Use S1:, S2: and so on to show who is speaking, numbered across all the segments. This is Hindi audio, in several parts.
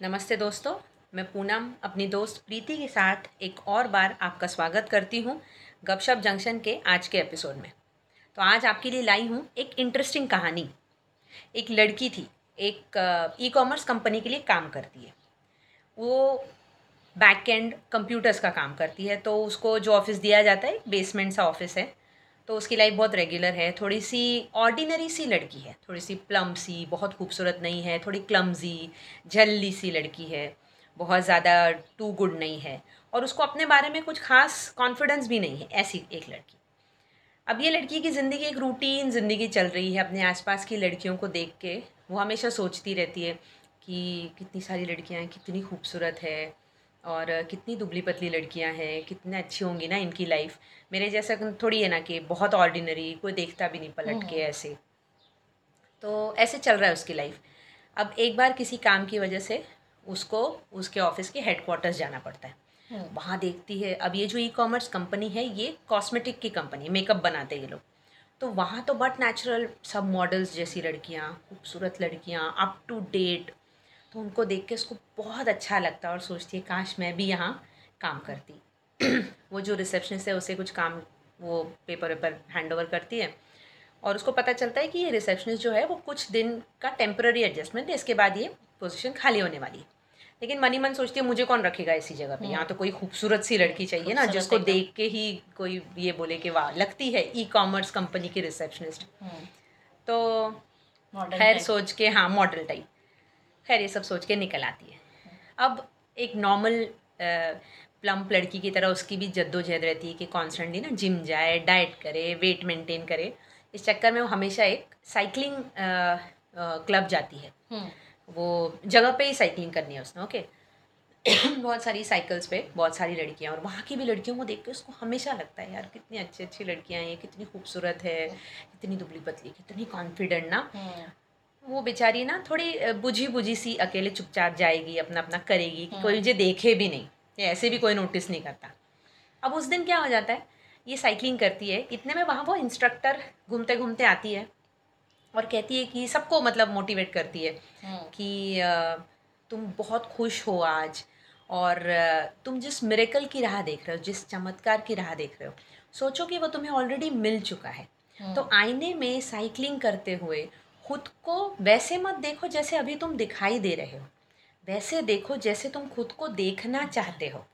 S1: नमस्ते दोस्तों, मैं पूनम अपनी दोस्त प्रीति के साथ एक और बार आपका स्वागत करती हूँ गपशप जंक्शन के आज के एपिसोड में। तो आज आपके लिए लाई हूँ एक इंटरेस्टिंग कहानी। एक लड़की थी, एक ई कॉमर्स कंपनी के लिए काम करती है। वो बैक एंड कंप्यूटर्स का काम करती है तो उसको जो ऑफ़िस दिया जाता है बेसमेंट सा ऑफ़िस है। तो उसकी लाइफ बहुत रेगुलर है। थोड़ी सी ऑर्डिनरी सी लड़की है। थोड़ी सी प्लम सी, बहुत खूबसूरत नहीं है। थोड़ी क्लमजी झल्ली सी लड़की है। बहुत ज़्यादा टू गुड नहीं है। और उसको अपने बारे में कुछ खास कॉन्फिडेंस भी नहीं है। ऐसी एक लड़की। अब ये लड़की की ज़िंदगी एक रूटीन ज़िंदगी चल रही है। अपने आसपास की लड़कियों को देख के वो हमेशा सोचती रहती है कि कितनी सारी लड़कियाँ हैं, कितनी खूबसूरत है। और कितनी दुबली पतली लड़कियाँ हैं कितनी अच्छी होंगी ना इनकी लाइफ मेरे जैसा थोड़ी है ना कि बहुत ऑर्डिनरी कोई देखता भी नहीं पलट के। ऐसे। तो ऐसे चल रहा है उसकी लाइफ अब एक बार किसी काम की वजह से उसको उसके ऑफ़िस के हेडक्वार्टर्स जाना पड़ता है। वहाँ देखती है अब ये जो ई कॉमर्स कंपनी है ये कॉस्मेटिक की कंपनी मेकअप बनाते ये लोग। तो वहाँ तो बट नेचुरल सब मॉडल्स जैसी लड़कियाँ खूबसूरत लड़कियाँ अप टू डेट तो उनको देख के उसको बहुत अच्छा लगता और सोचती है काश मैं भी यहाँ काम करती। वो जो रिसेप्शनिस्ट है उसे कुछ काम वो पेपर वेपर हैंड ओवर करती है। और उसको पता चलता है कि ये रिसेप्शनिस्ट जो है वो कुछ दिन का टेम्प्ररी एडजस्टमेंट है इसके बाद ये पोजीशन खाली होने वाली है। लेकिन मनी मन सोचती है मुझे कौन रखेगा इसी जगह पे? यहाँ तो कोई खूबसूरत सी लड़की चाहिए ना जिसको देख के ही कोई ये बोले कि वाह लगती है ई कॉमर्स कंपनी की रिसेप्शनिस्ट। हम्म। तो खैर सोच के हाँ मॉडल टाइप खैर ये सब सोच के निकल आती है। अब एक नॉर्मल प्लम्प लड़की की तरह उसकी भी जद्दोजहद रहती है कि कॉन्स्टेंटली ना जिम जाए डाइट करे वेट मेंटेन करे। इस चक्कर में वो हमेशा एक साइकिलिंग क्लब जाती है। हम्म। वो जगह पे ही साइकिलिंग करनी है उसने ओके बहुत सारी साइकिल्स पे बहुत सारी लड़कियाँ और वहाँ की भी लड़कियों को देख के उसको हमेशा लगता है यार कितनी अच्छी अच्छी लड़कियाँ हैं कितनी खूबसूरत है कितनी दुबली पतली कितनी कॉन्फिडेंट ना। हम्म। वो बेचारी ना थोड़ी बुझी बुझी सी अकेले चुपचाप जाएगी अपना अपना करेगी कि कोई मुझे देखे भी नहीं या ऐसे भी कोई नोटिस नहीं करता अब उस दिन क्या हो जाता है ये साइकिलिंग करती है इतने में वहाँ वो इंस्ट्रक्टर घूमते घूमते आती है और कहती है कि सबको मतलब मोटिवेट करती है हम्म। कि तुम बहुत खुश हो आज और तुम जिस मेरेकल की राह देख रहे हो जिस चमत्कार की राह देख रहे हो सोचो कि वो तुम्हें ऑलरेडी मिल चुका है हम्म। तो आईने में साइकिलिंग करते हुए खुद को वैसे मत देखो जैसे अभी तुम दिखाई दे रहे हो। वैसे देखो जैसे तुम खुद को देखना चाहते हो।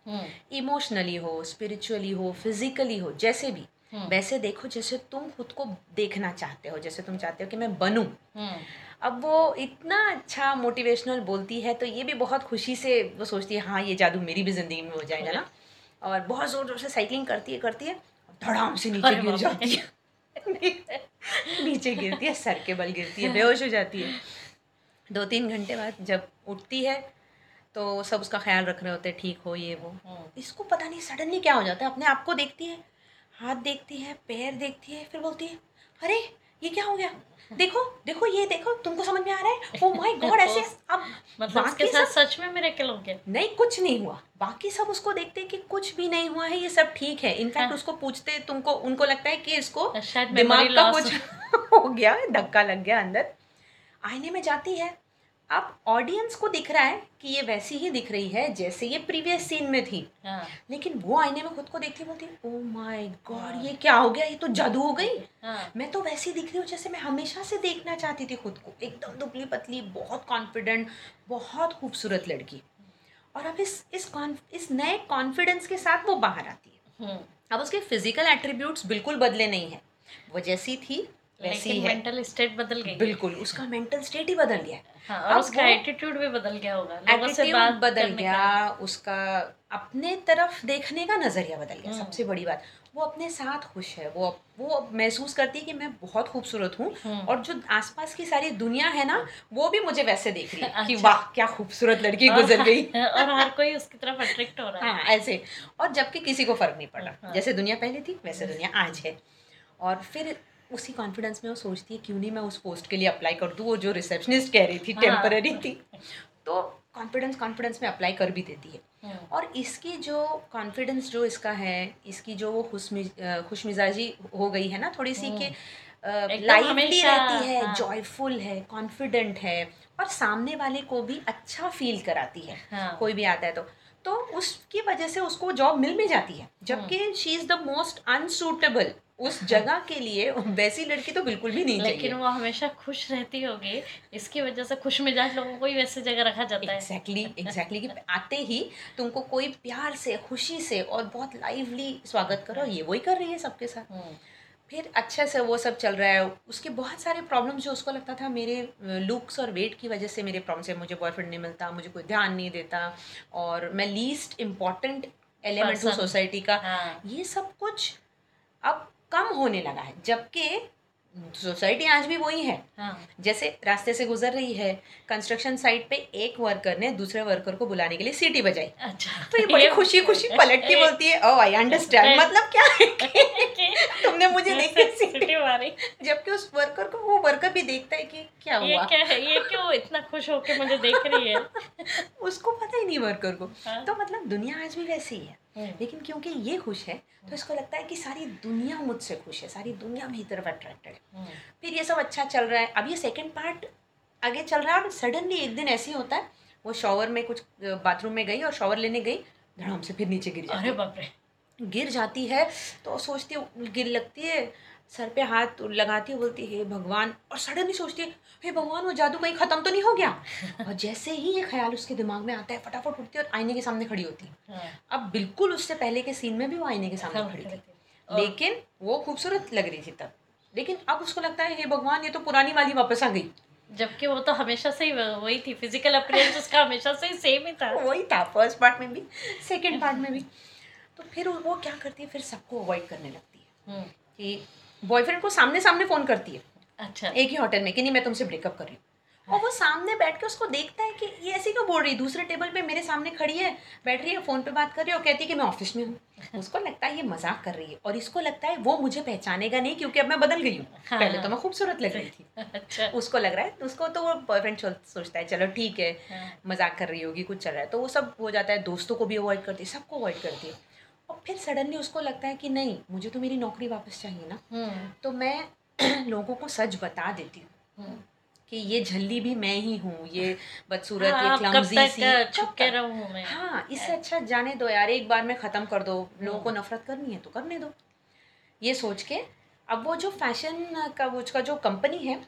S1: इमोशनली हम्म। हो स्पिरिचुअली हो फिजिकली हो जैसे भी। हम्म। वैसे देखो जैसे तुम खुद को देखना चाहते हो जैसे तुम चाहते हो कि मैं बनूं। हम्म। अब वो इतना अच्छा मोटिवेशनल बोलती है तो ये भी बहुत खुशी से वो सोचती है हाँ ये जादू मेरी भी ज़िंदगी में हो जाएगा ना। और बहुत ज़ोर ज़ोर से साइकिलिंग करती है करती है धड़ाम से नीचे गिर जाती है। नीचे गिरती है सर के बल गिरती है बेहोश हो जाती है। दो तीन घंटे बाद जब उठती है तो सब उसका ख्याल रख रहे होते हैं ठीक हो ये वो। हाँ। इसको पता नहीं सडनली क्या हो जाता है? अपने आप को देखती है हाथ देखती है पैर देखती है फिर बोलती है अरे ये क्या हो गया? देखो देखो ये देखो तुमको समझ में आ रहा है? ओ माय गॉड ऐसे अब
S2: मतलब सब साथ सच में मेरे हो गया?
S1: नहीं कुछ नहीं हुआ। बाकी सब उसको देखते हैं कि कुछ भी नहीं हुआ है ये सब ठीक है। इनफैक्ट हाँ. उसको पूछते तुमको उनको लगता है कि इसको दिमाग का कुछ हो गया धक्का लग गया अंदर। आईने में जाती है। अब ऑडियंस को दिख रहा है कि ये वैसी ही दिख रही है जैसे ये प्रीवियस सीन में थी। हाँ. लेकिन वो आईने में खुद को देखती बोलती ओ माय गॉड ये क्या हो गया? ये तो जादू हो गई। हाँ. मैं तो वैसी दिख रही हूँ जैसे मैं हमेशा से देखना चाहती थी खुद को। एकदम दुबली पतली बहुत कॉन्फिडेंट बहुत खूबसूरत लड़की। और अब इस इस इस नए कॉन्फिडेंस के साथ वो बाहर आती है। हम्म। अब उसके फ़िज़िकल एट्रीब्यूट्स बिल्कुल बदले नहीं है। वो जैसी थी
S2: वैसी है मेंटल स्टेट बदल गई
S1: बिल्कुल उसका मेंटल स्टेट ही बदल गया
S2: हाँ, और उसका एटीट्यूड भी बदल गया होगा
S1: एटीट्यूड बदल गया उसका अपने तरफ़ देखने का नज़रिया बदल गया हम्म। सबसे बड़ी बात। वो अपने साथ खुश है वो वो महसूस करती है कि मैं बहुत खूबसूरत हूँ हम्म। और जो आसपास की सारी दुनिया है ना वो भी मुझे वैसे देख रही है अच्छा। कि वाह क्या खूबसूरत लड़की गुजर गई।
S2: और हर कोई उसकी तरफ़ अट्रैक्ट हो रहा है।
S1: हाँ ऐसे। और जबकि किसी को फ़र्क नहीं पड़ा हाँ। जैसे दुनिया पहले थी वैसे दुनिया आज है। और फिर उसी कॉन्फिडेंस में वो सोचती है क्यों नहीं मैं उस पोस्ट के लिए अप्लाई कर दूँ? वो जो रिसेप्शनिस्ट कह रही थी टेम्पररी हाँ। थी। तो कॉन्फिडेंस कॉन्फिडेंस में अप्लाई कर भी देती है। हाँ। और इसकी जो कॉन्फिडेंस जो इसका है इसकी जो वो खुश मिजाजी हो गई है ना थोड़ी सी कि
S2: एकदम
S1: लाइवली रहती है
S2: हाँ।
S1: जॉयफुल है कॉन्फिडेंट है और सामने वाले को भी अच्छा फील कराती है।
S2: हाँ।
S1: कोई भी आता है तो। तो उसकी वजह से उसको जॉब मिल भी जाती है। जबकि she is the most unsuitable उस जगह के लिए वैसी लड़की तो बिल्कुल भी नहीं
S2: लेकिन वो हमेशा खुश रहती होगी इसकी वजह से खुश मिजाज लोगों को ही वैसे जगह रखा जाता है।
S1: एग्जैक्टली एग्जैक्टली कि आते ही तुमको कोई प्यार से खुशी से और बहुत लाइवली स्वागत करो ये वही कर रही है सबके साथ।
S2: हम्म,
S1: फिर अच्छे से वो सब चल रहा है। उसके बहुत सारे प्रॉब्लम्स जो उसको लगता था मेरे लुक्स और वेट की वजह से मेरे प्रॉब्लम्स है। मुझे बॉयफ्रेंड नहीं मिलता मुझे कोई ध्यान नहीं देता और मैं लीस्ट इंपॉर्टेंट एलिमेंट हूँ सोसाइटी का।
S2: हाँ।
S1: ये सब कुछ अब कम होने लगा है जबकि सोसाइटी आज भी वही है।
S2: हाँ।
S1: जैसे रास्ते से गुजर रही है कंस्ट्रक्शन साइट पे एक वर्कर ने दूसरे वर्कर को बुलाने के लिए सीटी बजाई।
S2: अच्छा।
S1: तो ये बड़ी खुशी खुशी पलट के बोलती है ओ आई अंडरस्टैंड मतलब क्या है तुमने मुझे देख सीटी
S2: मारी।
S1: जबकि उस वर्कर को वो वर्कर भी देखता है कि क्या
S2: ये
S1: हुआ।
S2: क्या है? ये क्यों इतना खुश होकर मुझे देख रही है?
S1: उसको पता ही नहीं वर्कर को।
S2: हाँ।
S1: तो मतलब दुनिया आज भी वैसी ही है। लेकिन क्योंकि ये खुश है तो इसको लगता है कि सारी दुनिया मुझसे खुश है सारी दुनिया मेरी तरफ़ अट्रैक्टेड है।
S2: हम्म,
S1: फिर ये सब अच्छा चल रहा है। अब ये सेकेंड पार्ट आगे चल रहा है और सडनली एक दिन ऐसे ही होता है वो शॉवर में कुछ बाथरूम में गई और शॉवर लेने गई धड़ाम से फिर नीचे गिर जाती
S2: अरे बाप रे।
S1: गिर जाती है तो सोचती है गिर लगती है सर पे हाथ लगाती है बोलती है भगवान और सडनली सोचती है हे भगवान वो जादू कहीं खत्म तो नहीं हो गया? और जैसे ही ये ख्याल उसके दिमाग में आता है फटाफट उठती है और आईने के सामने खड़ी होती है।
S2: हाँ,
S1: अब बिल्कुल उससे पहले के सीन में भी वो आईने के सामने
S2: हाँ,
S1: खड़ी थी। लेकिन वो खूबसूरत लग रही थी तब। लेकिन अब उसको लगता है हे भगवान ये तो पुरानी वाली वापस आ गई।
S2: जबकि वो तो हमेशा से ही वही थी फ़िज़िकल अपीयरेंस उसका हमेशा से ही सेम ही था।
S1: वही था फ़र्स्ट पार्ट में भी सेकंड पार्ट में भी। तो फिर वो क्या करती है? फिर सबको अवॉइड करने लगती है।
S2: हम्म,
S1: कि बॉयफ्रेंड को सामने सामने फ़ोन करती है।
S2: अच्छा।
S1: एक ही होटल में कि नहीं मैं तुमसे ब्रेकअप कर रही हूँ। और वो सामने बैठ के उसको देखता है कि ये ऐसी क्यों बोल रही है? दूसरे टेबल पे मेरे सामने खड़ी है बैठ रही है फ़ोन पे बात कर रही है और कहती है कि मैं ऑफ़िस में हूँ। उसको लगता है ये मज़ाक कर रही है। और इसको लगता है वो मुझे पहचानेगा नहीं क्योंकि अब मैं बदल गई हूँ।
S2: हाँ,
S1: पहले। तो मैं खूबसूरत लग रही थी।
S2: अच्छा।
S1: उसको लग रहा है उसको तो वो बॉयफ्रेंड सोचता है चलो ठीक है
S2: हाँ,
S1: मज़ाक कर रही होगी कुछ चल रहा है। तो वो सब हो जाता है दोस्तों को भी अवॉइड करती है सबको अवॉइड करती है। और फिर सडनली उसको लगता है कि नहीं मुझे तो मेरी नौकरी वापस चाहिए ना।
S2: हम्म,
S1: तो मैं लोगों को सच बता देती हूँ
S2: हम्म।
S1: कि ये झल्ली भी मैं ही हूँ ये बदसूरत
S2: हाँ,
S1: ये क्लमजी सी
S2: छुप के? मैं?
S1: हाँ इससे अच्छा जाने दो यार एक बार में ख़त्म कर दो लोगों
S2: हम्म।
S1: को नफरत करनी है तो करने दो। ये सोच के अब वो जो फ़ैशन का वो उसका जो कंपनी है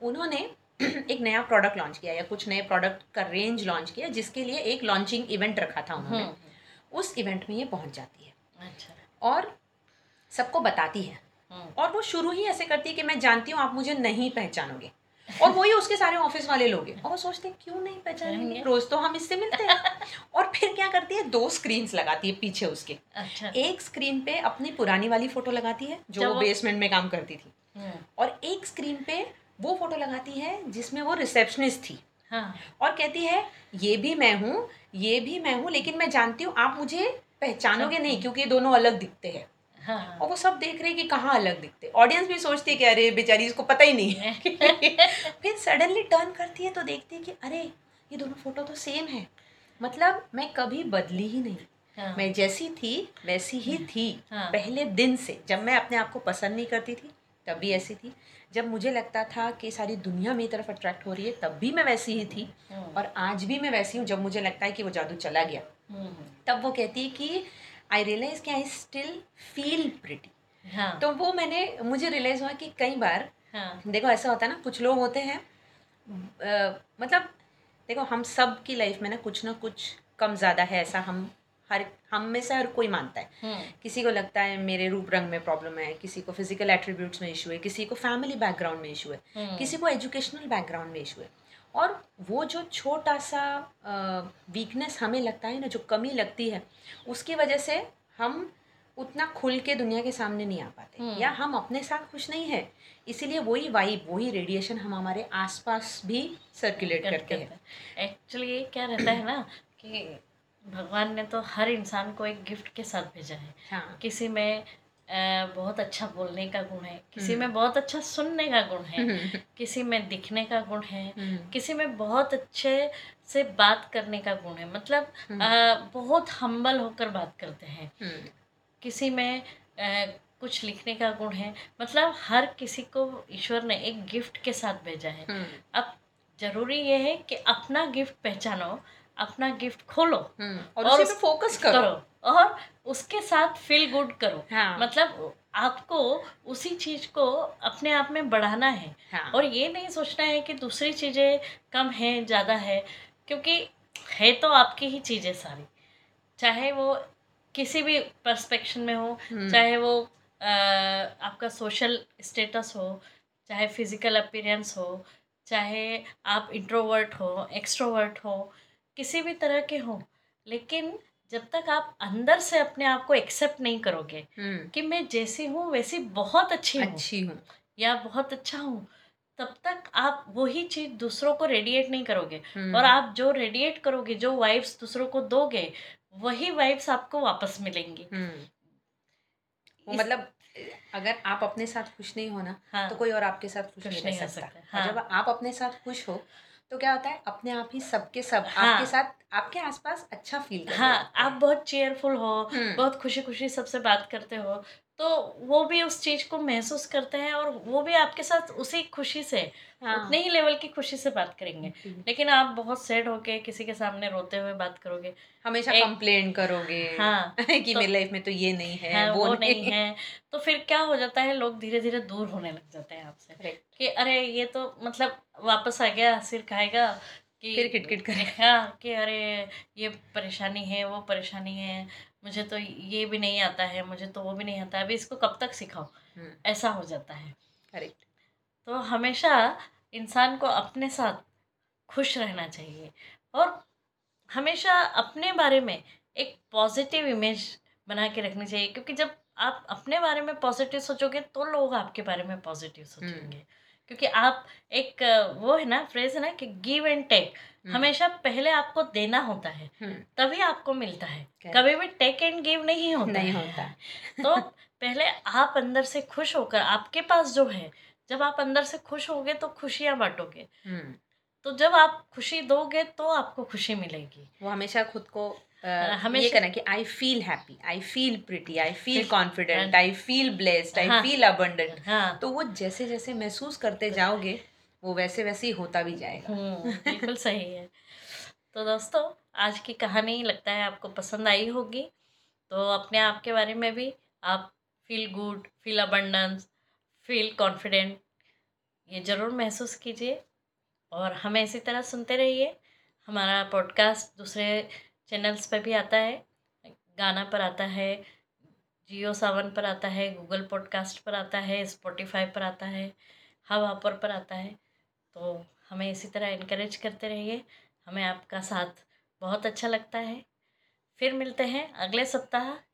S1: उन्होंने एक नया प्रोडक्ट लॉन्च किया या कुछ नए प्रोडक्ट का रेंज लॉन्च किया जिसके लिए एक लॉन्चिंग इवेंट रखा था उन्होंने। उस इवेंट में ये पहुँच जाती है।
S2: अच्छा।
S1: और सबको बताती है।
S2: हम्म,
S1: और वो शुरू ही ऐसे करती है कि मैं जानती हूँ आप मुझे नहीं पहचानोगे। और वही उसके सारे ऑफ़िस वाले लोग हैं। और वो सोचते हैं क्यों नहीं पहचानेंगे। रोज तो हम इससे मिलते हैं। और फिर क्या करती है दो स्क्रीन लगाती है पीछे उसके।
S2: अच्छा।
S1: एक स्क्रीन पे अपनी पुरानी वाली फ़ोटो लगाती है जो वो
S2: वो-
S1: बेसमेंट में काम करती थी।
S2: हम्म,
S1: और एक स्क्रीन पे वो फ़ोटो लगाती है जिसमें वो रिसेप्शनिस्ट थी।
S2: हाँ।
S1: और कहती है ये भी मैं हूँ ये भी मैं हूँ लेकिन मैं जानती हूँ आप मुझे पहचानोगे नहीं क्योंकि ये दोनों अलग दिखते हैं।
S2: हाँ
S1: और वो सब देख रहे हैं कि कहाँ अलग दिखते ऑडियंस भी सोचती है कि अरे बेचारी इसको पता ही नहीं है। फिर सडनली टर्न करती है तो देखती है कि अरे ये दोनों फ़ोटो तो सेम है। मतलब मैं कभी बदली ही नहीं।
S2: हाँ,
S1: मैं जैसी थी वैसी ही। थी
S2: हाँ।
S1: पहले दिन से जब मैं अपने आप को पसंद नहीं करती थी तब भी ऐसी थी। जब मुझे लगता था कि सारी दुनिया मेरी तरफ़ अट्रैक्ट हो रही है तब भी मैं वैसी ही थी
S2: हम्म,
S1: और आज भी मैं वैसी हूँ जब मुझे लगता है कि वो जादू चला गया।
S2: हम्म,
S1: तब वो कहती है कि आई रियलाइज़ कि आई स्टिल फील प्रिटी
S2: हाँ।
S1: तो वो मैंने मुझे रियलाइज़ हुआ कि कई बार
S2: हाँ।
S1: देखो ऐसा होता है ना कुछ लोग होते हैं अ, मतलब देखो हम सब की लाइफ में ना कुछ ना कुछ कम ज़्यादा है ऐसा हम हर हम में से हर कोई मानता है।
S2: हम्म,
S1: किसी को लगता है मेरे रूप रंग में प्रॉब्लम है किसी को फ़िज़िकल एट्रीब्यूट्स में इशू है किसी को फैमिली बैकग्राउंड में इशू है
S2: हम्म,
S1: किसी को एजुकेशनल बैकग्राउंड में इशू है। और वो जो छोटा सा वीकनेस हमें लगता है ना जो कमी लगती है उसकी वजह से हम उतना खुल के दुनिया के सामने नहीं आ पाते।
S2: हम्म।
S1: या हम अपने साथ खुश नहीं है इसीलिए वही वाइब वही रेडिएशन हम हमारे आसपास भी सर्कुलेट करते हैं।
S2: एक्चुअली क्या रहता है ना कि भगवान ने तो हर इंसान को एक गिफ्ट के साथ भेजा है।
S1: हाँ।
S2: किसी में बहुत अच्छा बोलने का गुण है किसी
S1: हम्म।
S2: में बहुत अच्छा सुनने का गुण है किसी में दिखने का गुण है
S1: हम्म,
S2: किसी में बहुत अच्छे से बात करने का गुण है। मतलब
S1: हम्म।
S2: बहुत हम्बल होकर बात करते हैं। किसी में कुछ लिखने का गुण है। मतलब हर किसी को ईश्वर ने एक गिफ्ट के साथ भेजा है। अब ज़रूरी ये है कि अपना गिफ्ट पहचानो अपना गिफ्ट खोलो
S1: हम्म, और
S2: और
S1: उसी फोकस करो।
S2: करो और उसके साथ फील गुड करो।
S1: हाँ।
S2: मतलब आपको उसी चीज़ को अपने आप में बढ़ाना है।
S1: हाँ।
S2: और ये नहीं सोचना है कि दूसरी चीज़ें कम है ज़्यादा है क्योंकि है तो आपकी ही चीज़ें सारी। चाहे वो किसी भी परस्पेक्शन में हो
S1: हम्म,
S2: चाहे वो अ, आपका सोशल स्टेटस हो चाहे फ़िज़िकल अपीयरेंस हो चाहे आप इंट्रोवर्ट हो एक्सट्रोवर्ट हो किसी भी तरह के हो लेकिन जब तक आप अंदर से अपने आप को एक्सेप्ट नहीं करोगे
S1: हम्म,
S2: कि मैं जैसी हूँ वैसी बहुत अच्छी हूँ
S1: अच्छी हूँ।
S2: या बहुत अच्छा हूँ तब तक आप वही चीज़ दूसरों को रेडिएट नहीं करोगे।
S1: हम्म,
S2: और आप जो रेडिएट करोगे जो वाइब्स दूसरों को दोगे वही वाइब्स आपको वापस मिलेंगी।
S1: हम्म, वो
S2: इस-
S1: मतलब अगर आप अपने साथ खुश नहीं हो ना
S2: हाँ।
S1: तो कोई और आपके साथ खुश
S2: खुश
S1: नहीं
S2: नहीं हो
S1: सकता।
S2: सकता, हाँ।
S1: जब आप अपने साथ खुश हो तो क्या होता है अपने आप ही सबके सब
S2: हाँ।
S1: आपके साथ आपके आसपास अच्छा फील
S2: हाँ आप बहुत चेयरफुल हो
S1: हम्म,
S2: बहुत खुशी खुशी सबसे बात करते हो तो वो भी उस चीज़ को महसूस करते हैं और वो भी आपके साथ उसी खुशी से
S1: हाँ,
S2: उतने ही लेवल की खुशी से बात करेंगे। लेकिन आप बहुत सैड होके किसी के सामने रोते हुए बात करोगे।
S1: हमेशा कंप्लेन करोगे
S2: हाँ
S1: कि
S2: तो-
S1: मेरी लाइफ में तो ये नहीं है
S2: है
S1: वो,
S2: वो नहीं है। तो फिर क्या हो जाता है लोग धीरे धीरे दूर होने लग जाते हैं आपसे. कि अरे ये तो मतलब वापस आ गया सिर खाएगा
S1: फिर किटकिट करे।
S2: हाँ कि अरे ये परेशानी है वो परेशानी है मुझे तो ये भी नहीं आता है मुझे तो वो भी नहीं आता है अभी इसको कब तक सिखाओ
S1: हम्म,
S2: ऐसा हो जाता है।
S1: करेक्ट।
S2: तो हमेशा इंसान को अपने साथ खुश रहना चाहिए और हमेशा अपने बारे में एक पॉजिटिव इमेज बना के रखनी चाहिए क्योंकि जब आप अपने बारे में पॉजिटिव सोचोगे तो लोग आपके बारे में पॉजिटिव सोचेंगे। क्योंकि आप एक वो है ना फ्रेज है ना कि गिव एंड टेक हमेशा पहले आपको देना होता है
S1: हम्म,
S2: तभी आपको मिलता है।
S1: Correct.
S2: कभी भी टेक एंड गिव नहीं होता
S1: नहीं होता।
S2: तो पहले आप अंदर से खुश होकर आपके पास जो है जब आप अंदर से खुश होगे तो खुशियाँ बांटोगे।
S1: हम्म,
S2: तो जब आप खुशी दोगे तो आपको खुशी मिलेगी।
S1: वो हमेशा खुद को ये
S2: हमेशा-
S1: करना कि I feel happy I feel pretty I feel confident I feel blessed I. Feel abundant तो वो जैसे जैसे महसूस करते जाओगे वो वैसे वैसे ही होता भी जाएगा।
S2: हम्म, बिल्कुल सही है। तो दोस्तों आज की कहानी लगता है आपको पसंद आई होगी। तो अपने आप के बारे में भी आप feel good feel abundance feel confident ये ज़रूर महसूस कीजिए। और हमें इसी तरह सुनते रहिए। हमारा पॉडकास्ट दूसरे चैनल्स पर भी आता है, गाना पर आता है, जियो सावन पर आता है, गूगल पॉडकास्ट पर आता है, स्पॉटिफाई पर आता है हवा पर पर आता है। तो हमें इसी तरह इनक्रेज करते रहिए। हमें आपका साथ बहुत अच्छा लगता है। फिर मिलते हैं अगले सप्ताह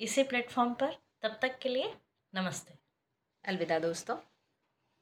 S2: इसी प्लेटफॉर्म पर। तब तक के लिए नमस्ते।
S1: अलविदा दोस्तों।